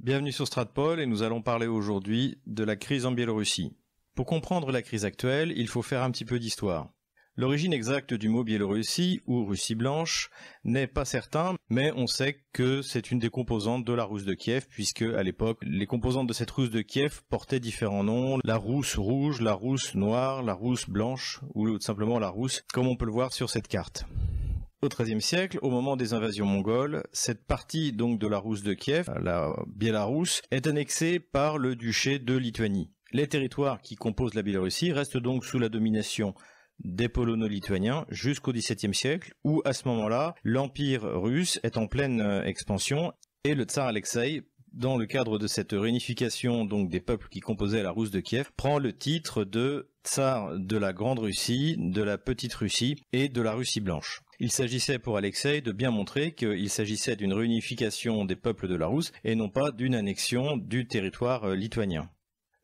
Bienvenue sur Stratpol et nous allons parler aujourd'hui de la crise en Biélorussie. Pour comprendre la crise actuelle, il faut faire un petit peu d'histoire. L'origine exacte du mot Biélorussie ou Russie blanche n'est pas certain, mais on sait que c'est une des composantes de la rousse de Kiev, puisque à l'époque, les composantes de cette rousse de Kiev portaient différents noms, la rousse rouge, la rousse noire, la rousse blanche, ou simplement la rousse, comme on peut le voir sur cette carte. Au XIIIe siècle, au moment des invasions mongoles, cette partie donc de la Rousse de Kiev, la Biélorusse, est annexée par le duché de Lituanie. Les territoires qui composent la Biélorussie restent donc sous la domination des polono-lituaniens jusqu'au XVIIe siècle, où à ce moment-là, l'empire russe est en pleine euh, expansion et le tsar Alexei dans le cadre de cette réunification donc des peuples qui composaient la Rousse de Kiev, prend le titre de tsar de la Grande Russie, de la Petite Russie et de la Russie blanche. Il s'agissait pour Alexei de bien montrer qu'il s'agissait d'une réunification des peuples de la Rousse et non pas d'une annexion du territoire euh, lituanien.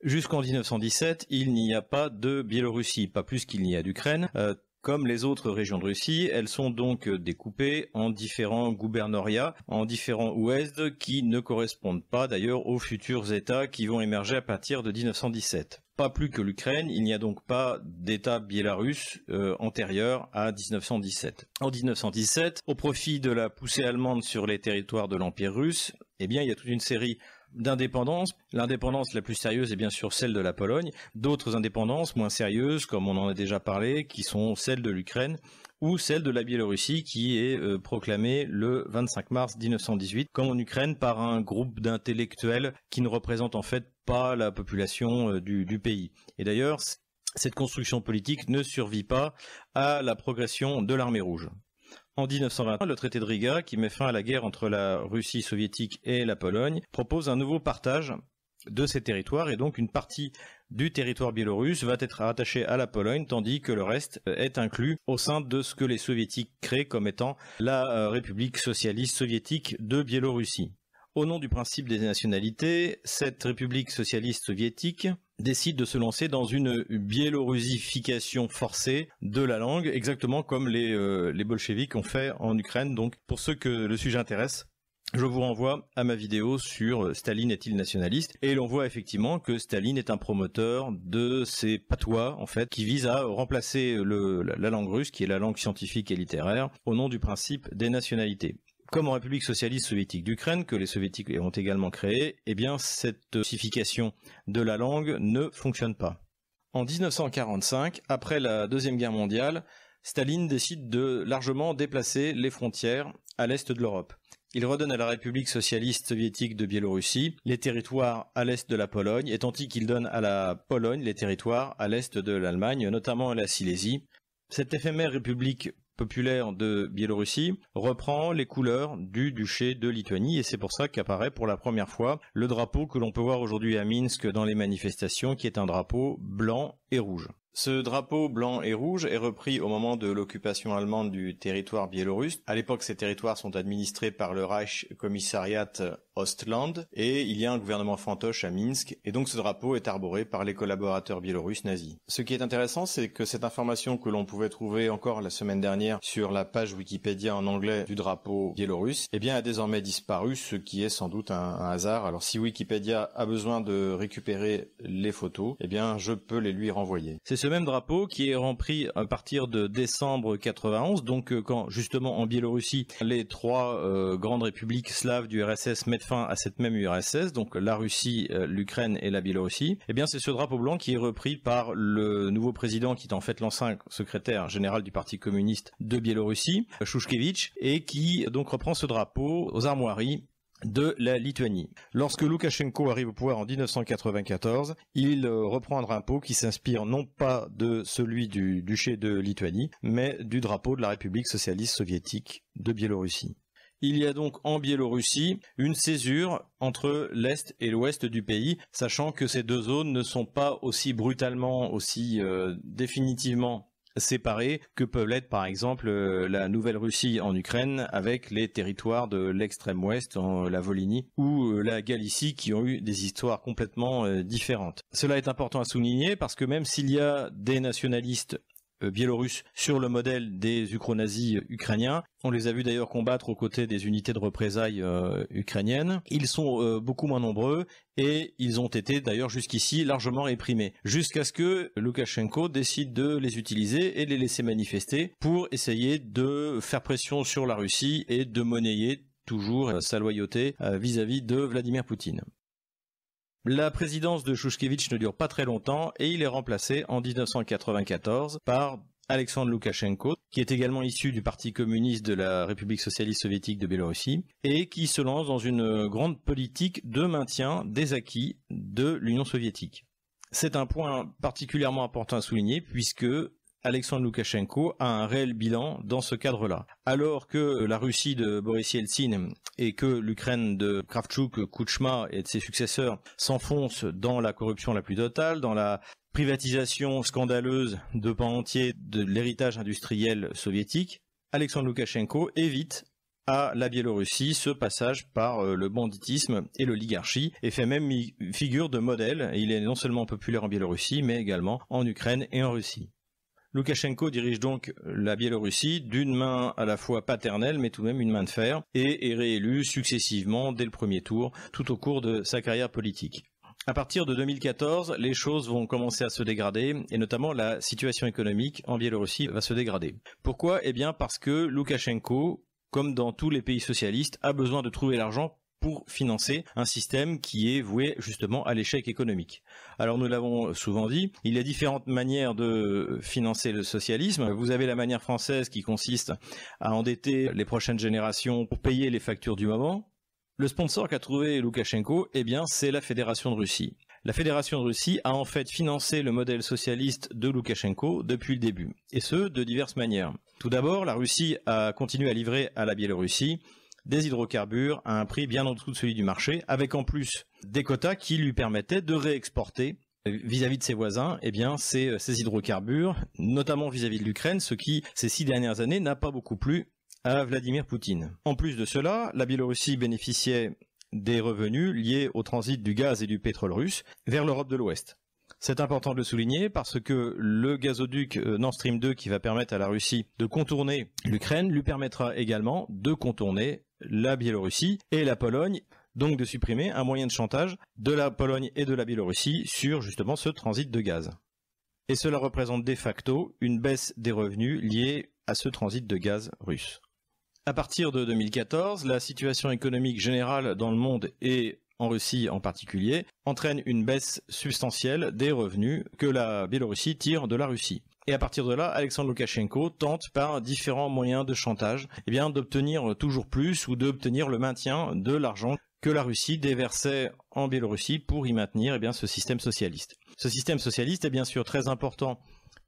Jusqu'en 1917, il n'y a pas de Biélorussie, pas plus qu'il n'y a d'Ukraine. Euh, comme les autres régions de Russie, elles sont donc découpées en différents gouvernoriats, en différents ouest qui ne correspondent pas d'ailleurs aux futurs États qui vont émerger à partir de 1917 pas plus que l'Ukraine, il n'y a donc pas d'État biélorusse euh, antérieur à 1917. En 1917, au profit de la poussée allemande sur les territoires de l'Empire russe, eh bien, il y a toute une série d'indépendances. L'indépendance la plus sérieuse est bien sûr celle de la Pologne. D'autres indépendances moins sérieuses, comme on en a déjà parlé, qui sont celles de l'Ukraine ou celle de la Biélorussie qui est euh, proclamée le 25 mars 1918 comme en Ukraine par un groupe d'intellectuels qui ne représentent en fait pas la population euh, du pays. Et d'ailleurs, cette construction politique ne survit pas à la progression de l'armée rouge. En 1921, le traité de Riga, qui met fin à la guerre entre la Russie soviétique et la Pologne, propose un nouveau partage de ces territoires et donc une partie du territoire biélorusse va être rattachée à la Pologne tandis que le reste est inclus au sein de ce que les soviétiques créent comme étant la euh, République socialiste soviétique de Biélorussie. Au nom du principe des nationalités, cette République socialiste soviétique décide de se lancer dans une biélorusification forcée de la langue, exactement comme les, euh, les bolcheviks ont fait en Ukraine. Donc, pour ceux que le sujet intéresse, je vous renvoie à ma vidéo sur Staline est-il nationaliste? Et l'on voit effectivement que Staline est un promoteur de ces patois en fait qui visent à remplacer la langue russe qui est la langue scientifique et littéraire au nom du principe des nationalités. Comme en République socialiste soviétique d'Ukraine, que les soviétiques ont également créé, eh bien cette russification de la langue ne fonctionne pas. En 1945, après la Deuxième Guerre mondiale, Staline décide de largement déplacer les frontières à l'est de l'Europe. Il redonne à la République socialiste soviétique de Biélorussie les territoires à l'est de la Pologne, et tandis qu'il donne à la Pologne les territoires à l'est de l'Allemagne, notamment la Silésie. Cette éphémère république populaire de Biélorussie reprend les couleurs du duché de Lituanie et c'est pour ça qu'apparaît pour la première fois le drapeau que l'on peut voir aujourd'hui à Minsk dans les manifestations qui est un drapeau blanc et rouge. Ce drapeau blanc et rouge est repris au moment de l'occupation allemande du territoire biélorusse. À l'époque, ces territoires sont administrés par le Reich Commissariat Ostland et il y a un gouvernement fantoche à Minsk et donc ce drapeau est arboré par les collaborateurs biélorusses nazis. Ce qui est intéressant, c'est que cette information que l'on pouvait trouver encore la semaine dernière sur la page Wikipédia en anglais du drapeau biélorusse, eh bien a désormais disparu, ce qui est sans doute un, hasard. Alors si Wikipédia a besoin de récupérer les photos, eh bien je peux les lui renvoyer ce même drapeau qui est rempli à partir de décembre 91, donc euh, quand justement en Biélorussie les trois euh, grandes républiques slaves du RSS mettent fin à cette même URSS, donc la Russie, euh, l'Ukraine et la Biélorussie, eh bien c'est ce drapeau blanc qui est repris par le nouveau président qui est en fait l'ancien secrétaire général du Parti communiste de Biélorussie, Shushkevich, et qui donc reprend ce drapeau aux armoiries de la Lituanie. Lorsque Loukachenko arrive au pouvoir en 1994, il euh, reprend un drapeau qui s'inspire non pas de celui du duché de Lituanie, mais du drapeau de la République socialiste soviétique de Biélorussie. Il y a donc en Biélorussie une césure entre l'Est et l'Ouest du pays, sachant que ces deux zones ne sont pas aussi brutalement, aussi euh, définitivement séparés que peuvent l'être par exemple euh, la Nouvelle-Russie en Ukraine avec les territoires de l'extrême ouest la Volhynie ou euh, la Galicie qui ont eu des histoires complètement euh, différentes. Cela est important à souligner parce que même s'il y a des nationalistes biélorusses sur le modèle des ukro-nazis ukrainiens. On les a vus d'ailleurs combattre aux côtés des unités de représailles euh, ukrainiennes. Ils sont euh, beaucoup moins nombreux et ils ont été d'ailleurs jusqu'ici largement réprimés, jusqu'à ce que Loukachenko décide de les utiliser et les laisser manifester pour essayer de faire pression sur la Russie et de monnayer toujours sa loyauté vis à -vis de Vladimir Poutine. La présidence de Shushkevich ne dure pas très longtemps et il est remplacé en 1994 par Alexandre Loukachenko, qui est également issu du Parti communiste de la République socialiste soviétique de Biélorussie, et qui se lance dans une grande politique de maintien des acquis de l'Union soviétique. C'est un point particulièrement important à souligner puisque Alexandre Loukachenko a un réel bilan dans ce cadre-là. Alors que la Russie de Boris Yeltsin et que l'Ukraine de Kravchuk, Kuchma et de ses successeurs s'enfoncent dans la corruption la plus totale, dans la privatisation scandaleuse de pans entiers de l'héritage industriel soviétique, Alexandre Loukachenko évite à la Biélorussie ce passage par euh, le banditisme et l'oligarchie et fait même figure de modèle. Il est non seulement populaire en Biélorussie mais également en Ukraine et en Russie. Loukachenko dirige donc la Biélorussie d'une main à la fois paternelle, mais tout de même une main de fer, et est réélu successivement dès le premier tour, tout au cours de sa carrière politique. À partir de 2014, les choses vont commencer à se dégrader, et notamment la situation économique en Biélorussie va se dégrader. Pourquoi? Eh bien parce que Loukachenko, comme dans tous les pays socialistes, a besoin de trouver l'argent pour financer un système qui est voué justement à l'échec économique. Alors nous l'avons souvent dit, il y a différentes manières de financer le socialisme. Vous avez la manière française qui consiste à endetter les prochaines générations pour payer les factures du moment. Le sponsor qu'a trouvé Loukachenko, eh bien, c'est la Fédération de Russie. La Fédération de Russie a en fait financé le modèle socialiste de Loukachenko depuis le début, et ce, de diverses manières. Tout d'abord, la Russie a continué à livrer à la Biélorussie des hydrocarbures à un prix bien en dessous de celui du marché, avec en plus des quotas qui lui permettaient de réexporter vis-à-vis de ses voisins, eh bien, ces, ces hydrocarbures, notamment vis-à-vis de l'Ukraine, ce qui, ces six dernières années, n'a pas beaucoup plu à Vladimir Poutine. En plus de cela, la Biélorussie bénéficiait des revenus liés au transit du gaz et du pétrole russe vers l'Europe de l'Ouest. C'est important de le souligner parce que le gazoduc euh, Nord Stream 2 qui va permettre à la Russie de contourner l'Ukraine lui permettra également de contourner la Biélorussie et la Pologne, donc de supprimer un moyen de chantage de la Pologne et de la Biélorussie sur justement ce transit de gaz. Et cela représente de facto une baisse des revenus liés à ce transit de gaz russe. À partir de 2014, la situation économique générale dans le monde et en Russie en particulier, entraîne une baisse substantielle des revenus que la Biélorussie tire de la Russie. Et à partir de là, Alexandre Loukachenko tente par différents moyens de chantage eh d'obtenir toujours plus ou d'obtenir le maintien de l'argent que la Russie déversait en Biélorussie pour y maintenir eh ce système socialiste. Ce système socialiste est bien sûr très important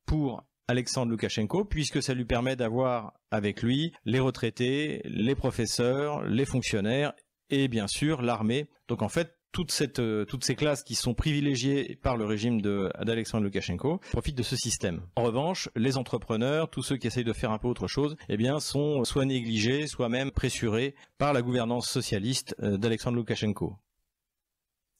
pour Alexandre Loukachenko, puisque ça lui permet d'avoir avec lui les retraités, les professeurs, les fonctionnaires et bien sûr l'armée. Donc en fait, euh, toutes ces classes qui sont privilégiées par le régime d'Alexandre Loukachenko profitent de ce système. En revanche, les entrepreneurs, tous ceux qui essayent de faire un peu autre chose, eh bien, sont soit négligés, soit même pressurés par la gouvernance socialiste euh, d'Alexandre Loukachenko.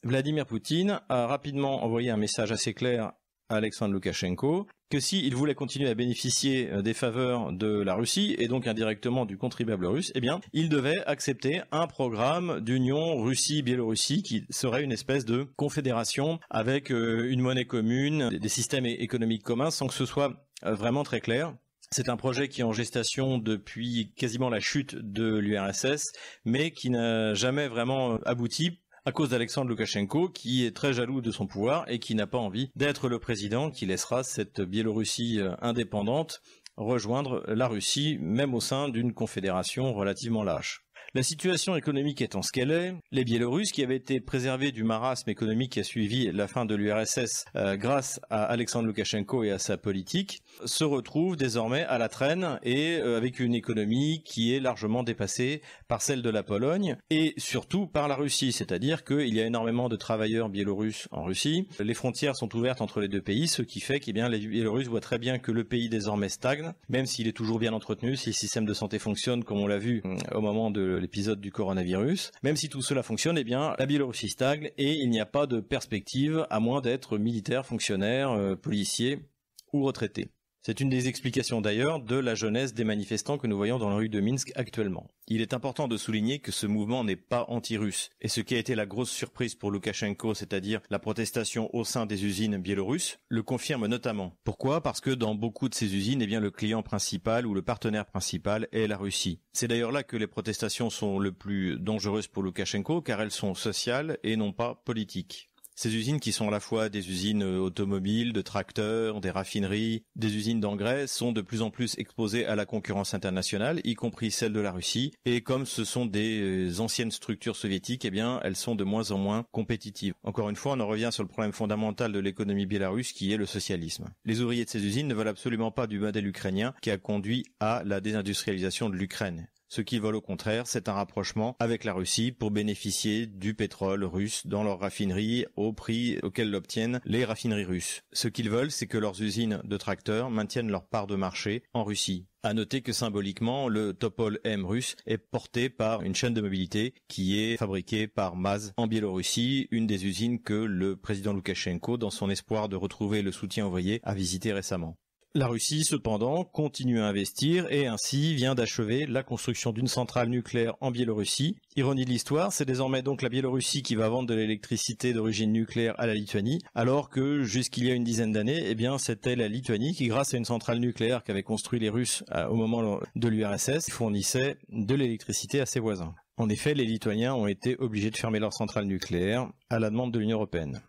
Vladimir Poutine a rapidement envoyé un message assez clair à Alexandre Loukachenko que s'il voulait continuer à bénéficier euh, des faveurs de la Russie et donc indirectement du contribuable russe, eh bien, il devait accepter un programme d'union Russie-Biélorussie qui serait une espèce de confédération avec euh, une monnaie commune, des systèmes économiques communs sans que ce soit euh, vraiment très clair. C'est un projet qui est en gestation depuis quasiment la chute de l'URSS, mais qui n'a jamais vraiment abouti à cause d'Alexandre Loukachenko, qui est très jaloux de son pouvoir et qui n'a pas envie d'être le président qui laissera cette Biélorussie euh, indépendante rejoindre la Russie, même au sein d'une confédération relativement lâche. La situation économique étant ce qu'elle est, les Biélorusses, qui avaient été préservés du marasme économique qui a suivi la fin de l'URSS euh, grâce à Alexandre Loukachenko et à sa politique, se retrouvent désormais à la traîne et euh, avec une économie qui est largement dépassée par celle de la Pologne et surtout par la Russie, c'est-à-dire qu'il y a énormément de travailleurs biélorusses en Russie. Les frontières sont ouvertes entre les deux pays, ce qui fait que eh les Biélorusses voient très bien que le pays désormais stagne, même s'il est toujours bien entretenu, si le système de santé fonctionne comme on l'a vu euh, au moment de l'épisode du coronavirus. Même si tout cela fonctionne, eh bien, la Biélorussie stagne et il n'y a pas de perspective à moins d'être militaire, fonctionnaire, euh, policier ou retraité. C'est une des explications d'ailleurs de la jeunesse des manifestants que nous voyons dans la rue de Minsk actuellement. Il est important de souligner que ce mouvement n'est pas anti-russe. Et ce qui a été la grosse surprise pour Loukachenko, c'est-à-dire la protestation au sein des usines biélorusses, le confirme notamment. Pourquoi? Parce que dans beaucoup de ces usines, eh le client principal ou le partenaire principal est la Russie. C'est d'ailleurs là que les protestations sont le plus dangereuses pour Loukachenko, car elles sont sociales et non pas politiques. Ces usines qui sont à la fois des usines euh, automobiles, de tracteurs, des raffineries, des usines d'engrais sont de plus en plus exposées à la concurrence internationale, y compris celle de la Russie. Et comme ce sont des euh, anciennes structures soviétiques, eh bien, elles sont de moins en moins compétitives. Encore une fois, on en revient sur le problème fondamental de l'économie biélorusse qui est le socialisme. Les ouvriers de ces usines ne veulent absolument pas du modèle ukrainien qui a conduit à la désindustrialisation de l'Ukraine. Ce qu'ils veulent au contraire, c'est un rapprochement avec la Russie pour bénéficier du pétrole russe dans leurs raffineries au prix auquel l'obtiennent les raffineries russes. Ce qu'ils veulent, c'est que leurs usines de tracteurs maintiennent leur part de marché en Russie. À noter que symboliquement, le Topol M russe est porté par une chaîne de mobilité qui est fabriquée par Maz en Biélorussie, une des usines que le président Loukachenko, dans son espoir de retrouver le soutien ouvrier, a visité récemment. La Russie, cependant, continue à investir et ainsi vient d'achever la construction d'une centrale nucléaire en Biélorussie. Ironie de l'histoire, c'est désormais donc la Biélorussie qui va vendre de l'électricité d'origine nucléaire à la Lituanie, alors que jusqu'il y a une dizaine d'années, eh c'était la Lituanie qui, grâce à une centrale nucléaire qu'avaient construit les Russes euh, au moment de l'URSS, fournissait de l'électricité à ses voisins. En effet, les Lituaniens ont été obligés de fermer leur centrale nucléaire à la demande de l'Union européenne.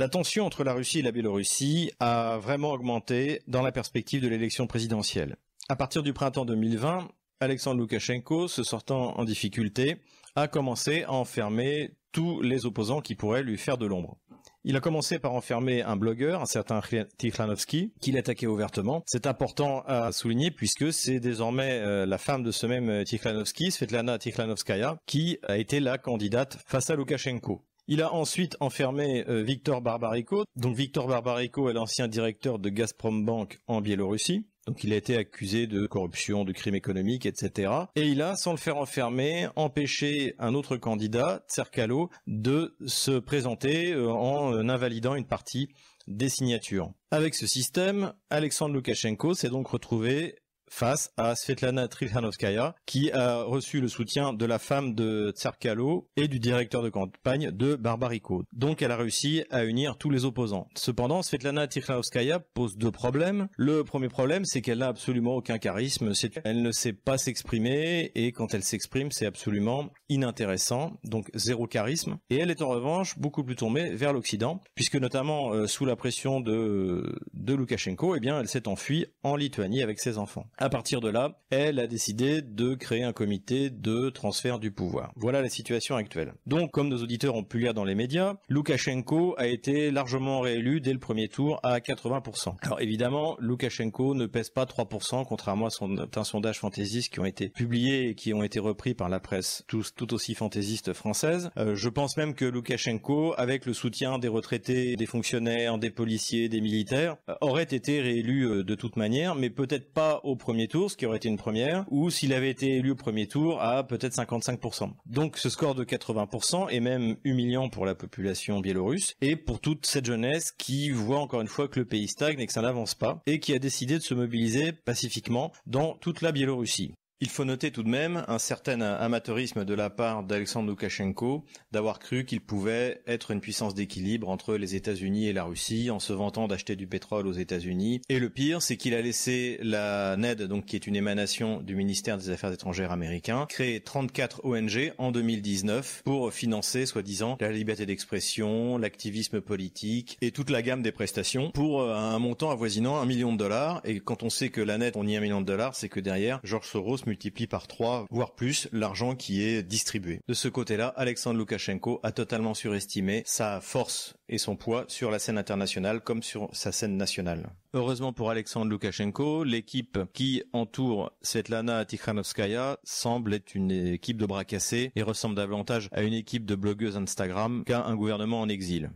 La tension entre la Russie et la Biélorussie a vraiment augmenté dans la perspective de l'élection présidentielle. À partir du printemps 2020, Alexandre Loukachenko, se sortant en difficulté, a commencé à enfermer tous les opposants qui pourraient lui faire de l'ombre. Il a commencé par enfermer un blogueur, un certain Tikhanovsky, qu'il attaquait ouvertement. C'est important à souligner puisque c'est désormais euh, la femme de ce même Tikhanovsky, Svetlana Tikhanovskaya, qui a été la candidate face à Loukachenko. Il a ensuite enfermé euh, Victor Barbarico. Donc Victor Barbarico est l'ancien directeur de Gazprom Bank en Biélorussie. Donc il a été accusé de corruption, de crimes économiques, etc. Et il a, sans le faire enfermer, empêché un autre candidat, Tserkalo, de se présenter euh, en euh, invalidant une partie des signatures. Avec ce système, Alexandre Loukachenko s'est donc retrouvé face à Svetlana Trilhanovskaya, qui a reçu le soutien de la femme de Tsarkalo et du directeur de campagne de Barbarico. Donc elle a réussi à unir tous les opposants. Cependant, Svetlana Trilhanovskaya pose deux problèmes. Le premier problème, c'est qu'elle n'a absolument aucun charisme. Elle ne sait pas s'exprimer et quand elle s'exprime, c'est absolument inintéressant. Donc zéro charisme. Et elle est en revanche beaucoup plus tombée vers l'Occident, puisque notamment euh, sous la pression de, de Loukachenko, eh bien, elle s'est enfuie en Lituanie avec ses enfants. À partir de là, elle a décidé de créer un comité de transfert du pouvoir. Voilà la situation actuelle. Donc, comme nos auditeurs ont pu lire dans les médias, Loukachenko a été largement réélu dès le premier tour à 80%. Alors évidemment, Loukachenko ne pèse pas 3%, contrairement à certains sondages fantaisistes qui ont été publiés et qui ont été repris par la presse tout aussi fantaisiste française. Euh, je pense même que Loukachenko, avec le soutien des retraités, des fonctionnaires, des policiers, des militaires, euh, aurait été réélu euh, de toute manière, mais peut-être pas au premier tour, ce qui aurait été une première, ou s'il avait été élu au premier tour à peut-être 55%. Donc ce score de 80% est même humiliant pour la population biélorusse et pour toute cette jeunesse qui voit encore une fois que le pays stagne et que ça n'avance pas et qui a décidé de se mobiliser pacifiquement dans toute la Biélorussie. Il faut noter tout de même un certain amateurisme de la part d'Alexandre Loukachenko d'avoir cru qu'il pouvait être une puissance d'équilibre entre les États-Unis et la Russie en se vantant d'acheter du pétrole aux États-Unis. Et le pire, c'est qu'il a laissé la NED, donc qui est une émanation du ministère des Affaires étrangères américain, créer 34 ONG en 2019 pour financer, soi-disant, la liberté d'expression, l'activisme politique et toute la gamme des prestations pour euh, un montant avoisinant un million de dollars. Et quand on sait que la NED, on y a un million de dollars, c'est que derrière, George Soros multiplie par trois, voire plus, l'argent qui est distribué. De ce côté-là, Alexandre Loukachenko a totalement surestimé sa force et son poids sur la scène internationale comme sur sa scène nationale. Heureusement pour Alexandre Loukachenko, l'équipe qui entoure Svetlana Tikhanovskaya semble être une équipe de bras cassés et ressemble davantage à une équipe de blogueuses Instagram qu'à un gouvernement en exil.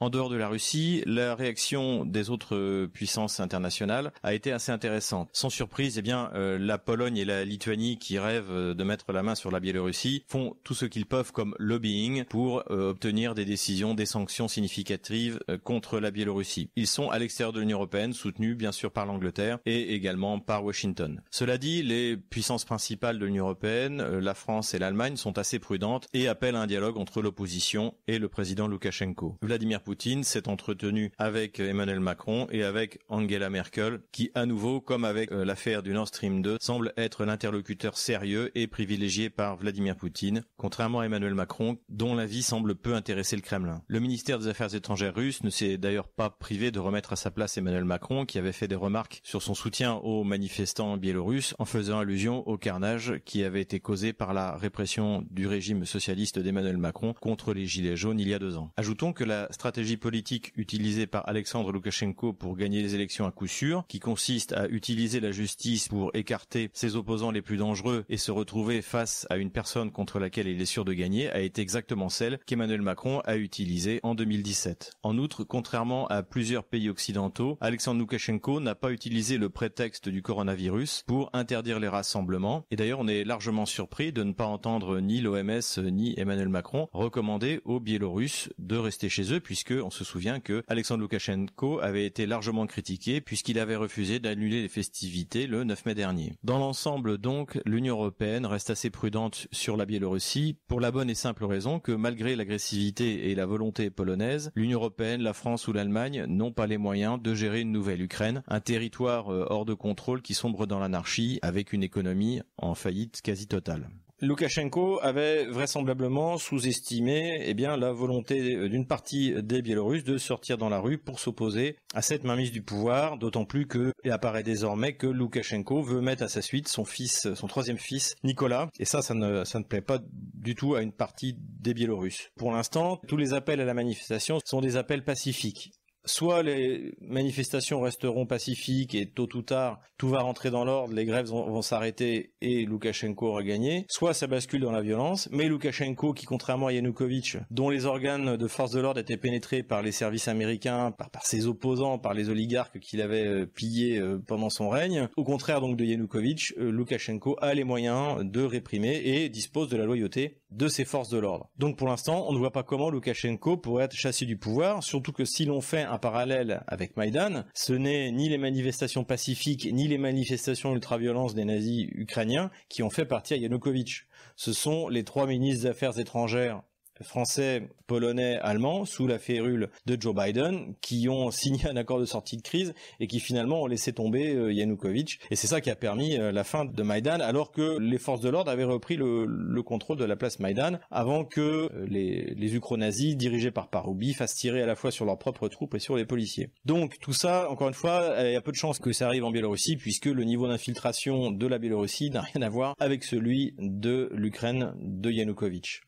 En dehors de la Russie, la réaction des autres puissances internationales a été assez intéressante. Sans surprise, eh bien, euh, la Pologne et la Lituanie qui rêvent de mettre la main sur la Biélorussie font tout ce qu'ils peuvent comme lobbying pour euh, obtenir des décisions, des sanctions significatives euh, contre la Biélorussie. Ils sont à l'extérieur de l'Union européenne, soutenus bien sûr par l'Angleterre et également par Washington. Cela dit, les puissances principales de l'Union européenne, la France et l'Allemagne, sont assez prudentes et appellent un dialogue entre l'opposition et le président Loukachenko. Vladimir Poutine s'est entretenu avec Emmanuel Macron et avec Angela Merkel, qui à nouveau, comme avec euh, l'affaire du Nord Stream 2, semble être l'interlocuteur sérieux et privilégié par Vladimir Poutine, contrairement à Emmanuel Macron, dont l'avis semble peu intéresser le Kremlin. Le ministère des Affaires étrangères russe ne s'est d'ailleurs pas privé de remettre à sa place Emmanuel Macron, qui avait fait des remarques sur son soutien aux manifestants biélorusses en faisant allusion au carnage qui avait été causé par la répression du régime socialiste d'Emmanuel Macron contre les Gilets jaunes il y a deux ans. Ajoutons que la stratégie politique utilisée par Alexandre Loukachenko pour gagner les élections à coup sûr, qui consiste à utiliser la justice pour écarter ses opposants les plus dangereux et se retrouver face à une personne contre laquelle il est sûr de gagner, a été exactement celle qu'Emmanuel Macron a utilisée en 2017. En outre, contrairement à plusieurs pays occidentaux, Alexandre Loukachenko n'a pas utilisé le prétexte du coronavirus pour interdire les rassemblements, et d'ailleurs on est largement surpris de ne pas entendre ni l'OMS ni Emmanuel Macron recommander aux Biélorusses de rester chez eux, puisque on se souvient que Alexandre Loukachenko avait été largement critiqué puisqu'il avait refusé d'annuler les festivités le 9 mai dernier. Dans l'ensemble donc, l'Union européenne reste assez prudente sur la Biélorussie pour la bonne et simple raison que malgré l'agressivité et la volonté polonaise, l'Union européenne, la France ou l'Allemagne n'ont pas les moyens de gérer une nouvelle Ukraine, un territoire euh, hors de contrôle qui sombre dans l'anarchie avec une économie en faillite quasi totale. Loukachenko avait vraisemblablement sous-estimé eh la volonté euh, d'une partie des Biélorusses de sortir dans la rue pour s'opposer à cette mainmise du pouvoir, d'autant plus que il apparaît désormais que Loukachenko veut mettre à sa suite son fils, son troisième fils, Nicolas, et ça, ça ne, ça ne plaît pas du tout à une partie des Biélorusses. Pour l'instant, tous les appels à la manifestation sont des appels pacifiques soit les manifestations resteront pacifiques et tôt ou tard tout va rentrer dans l'ordre, les grèves vont, s'arrêter et Loukachenko aura gagné, soit ça bascule dans la violence, mais Loukachenko qui contrairement à Yanukovych, dont les organes de force de l'ordre étaient pénétrés par les services américains, par, ses opposants, par les oligarques qu'il avait euh, pillés euh, pendant son règne, au contraire donc de Yanukovych, euh, Loukachenko a les moyens de réprimer et dispose de la loyauté de ses forces de l'ordre. Donc pour l'instant, on ne voit pas comment Loukachenko pourrait être chassé du pouvoir, surtout que si l'on fait un parallèle avec Maïdan, ce n'est ni les manifestations pacifiques ni les manifestations ultra-violence des nazis ukrainiens qui ont fait partir Yanukovych. Ce sont les trois ministres des Affaires étrangères français, polonais, allemands, sous la férule de Joe Biden, qui ont signé un accord de sortie de crise et qui finalement ont laissé tomber euh, Yanukovych. Et c'est ça qui a permis euh, la fin de Maïdan, alors que les forces de l'ordre avaient repris le, contrôle de la place Maïdan avant que euh, les, les dirigés par Paroubi, fassent tirer à la fois sur leurs propres troupes et sur les policiers. Donc tout ça, encore une fois, il y a peu de chances que ça arrive en Biélorussie, puisque le niveau d'infiltration de la Biélorussie n'a rien à voir avec celui de l'Ukraine de Yanukovych.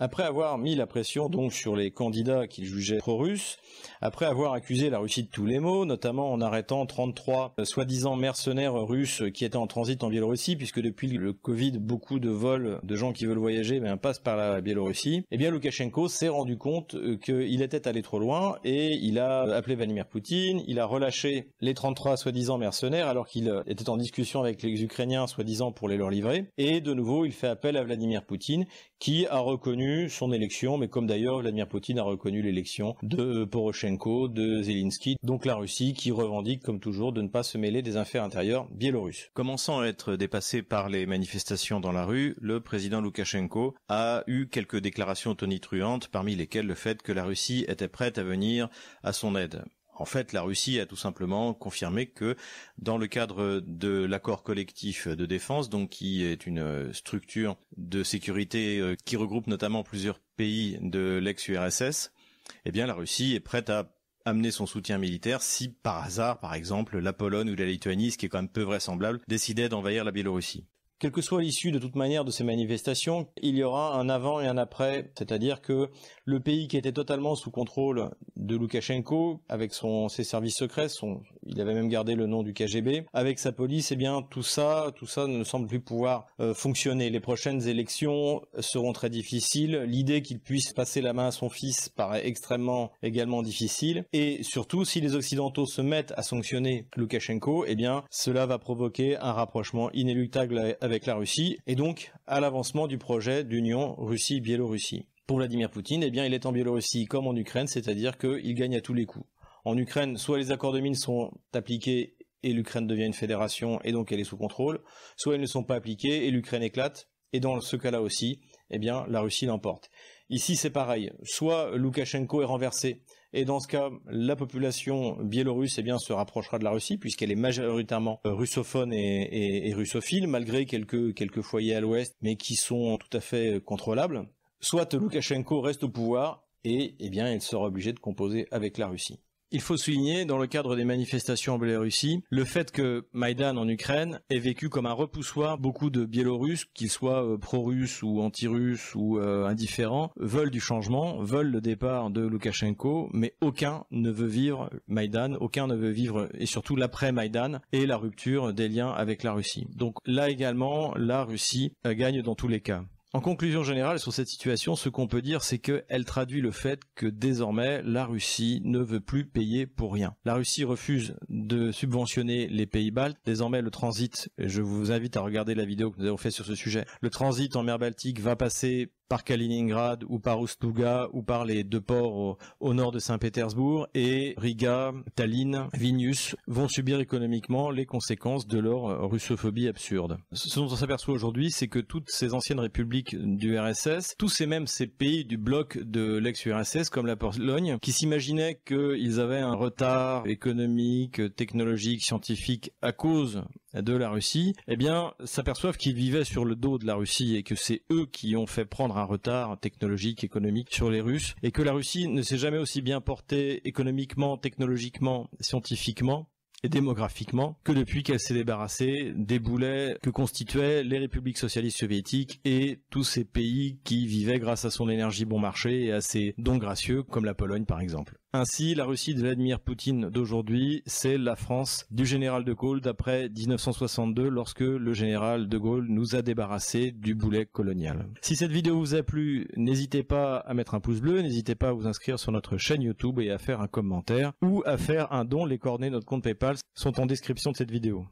Après avoir mis la pression donc sur les candidats qu'il jugeait pro-russes, après avoir accusé la Russie de tous les maux, notamment en arrêtant 33 euh, soi-disant mercenaires russes qui étaient en transit en Biélorussie, puisque depuis le Covid, beaucoup de vols de gens qui veulent voyager ben, passent par la Biélorussie, eh bien Loukachenko s'est rendu compte euh, qu'il était allé trop loin et il a appelé Vladimir Poutine, il a relâché les 33 soi-disant mercenaires alors qu'il euh, était en discussion avec les Ukrainiens soi-disant pour les leur livrer, et de nouveau il fait appel à Vladimir Poutine qui a reconnu son élection, mais comme d'ailleurs Vladimir Poutine a reconnu l'élection de Poroshenko, de Zelensky, donc la Russie qui revendique comme toujours de ne pas se mêler des affaires intérieures biélorusses. Commençant à être dépassé par les manifestations dans la rue, le président Loukachenko a eu quelques déclarations tonitruantes, parmi lesquelles le fait que la Russie était prête à venir à son aide. En fait, la Russie a tout simplement confirmé que dans le cadre de l'accord collectif de défense, donc qui est une structure de sécurité euh, qui regroupe notamment plusieurs pays de l'ex-URSS, eh bien la Russie est prête à amener son soutien militaire si par hasard, par exemple, la Pologne ou la Lituanie, ce qui est quand même peu vraisemblable, décidait d'envahir la Biélorussie. Quelle que soit l'issue de toute manière de ces manifestations, il y aura un avant et un après, c'est-à-dire que le pays qui était totalement sous contrôle de Loukachenko, avec ses services secrets, il avait même gardé le nom du KGB, avec sa police, eh bien tout ça, tout ça ne semble plus pouvoir euh, fonctionner. Les prochaines élections seront très difficiles. L'idée qu'il puisse passer la main à son fils paraît extrêmement également difficile. Et surtout, si les Occidentaux se mettent à sanctionner Loukachenko, eh bien cela va provoquer un rapprochement inéluctable avec la Russie et donc à l'avancement du projet d'union Russie-Biélorussie. Pour Vladimir Poutine, eh bien, il est en Biélorussie comme en Ukraine, c'est-à-dire qu'il gagne à tous les coups. En Ukraine, soit les accords de Minsk sont appliqués et l'Ukraine devient une fédération et donc elle est sous contrôle, soit ils ne sont pas appliqués et l'Ukraine éclate, et dans ce cas-là aussi, eh bien, la Russie l'emporte. Ici, c'est pareil. Soit Loukachenko est renversé, et dans ce cas, la population biélorusse, eh se rapprochera de la Russie, puisqu'elle est majoritairement russophone et, russophile, malgré quelques, foyers à l'ouest, mais qui sont tout à fait contrôlables. Soit Loukachenko reste au pouvoir, et, eh bien, il sera obligé de composer avec la Russie. Il faut souligner, dans le cadre des manifestations en Biélorussie, le fait que Maïdan en Ukraine est vécu comme un repoussoir. Beaucoup de Biélorusses, qu'ils soient euh, pro-russes ou anti-russes ou euh, indifférents, veulent du changement, veulent le départ de Loukachenko, mais aucun ne veut vivre Maïdan, aucun ne veut vivre, et surtout l'après-Maïdan, et la rupture des liens avec la Russie. Donc là également, la Russie euh, gagne dans tous les cas. En conclusion générale sur cette situation, ce qu'on peut dire, c'est qu'elle traduit le fait que désormais, la Russie ne veut plus payer pour rien. La Russie refuse de subventionner les pays baltes. Désormais, le transit, je vous invite à regarder la vidéo que nous avons fait sur ce sujet, le transit en mer Baltique va passer par Kaliningrad ou par Ustluga ou par les deux ports au, nord de Saint-Pétersbourg et Riga, Tallinn, Vilnius vont subir économiquement les conséquences de leur russophobie absurde. Ce dont on s'aperçoit aujourd'hui, c'est que toutes ces anciennes républiques du RSS, tous ces mêmes ces pays du bloc de l'ex-URSS comme la Pologne, qui s'imaginaient qu'ils avaient un retard économique, technologique, scientifique à cause de la Russie, eh bien, s'aperçoivent qu'ils vivaient sur le dos de la Russie et que c'est eux qui ont fait prendre un retard technologique, économique sur les Russes et que la Russie ne s'est jamais aussi bien portée économiquement, technologiquement, scientifiquement et démographiquement que depuis qu'elle s'est débarrassée des boulets que constituaient les républiques socialistes soviétiques et tous ces pays qui vivaient grâce à son énergie bon marché et à ses dons gracieux comme la Pologne par exemple. Ainsi, la Russie de Vladimir Poutine d'aujourd'hui, c'est la France du général de Gaulle d'après 1962 lorsque le général de Gaulle nous a débarrassé du boulet colonial. Si cette vidéo vous a plu, n'hésitez pas à mettre un pouce bleu, n'hésitez pas à vous inscrire sur notre chaîne YouTube et à faire un commentaire ou à faire un don. Les coordonnées de notre compte PayPal sont en description de cette vidéo.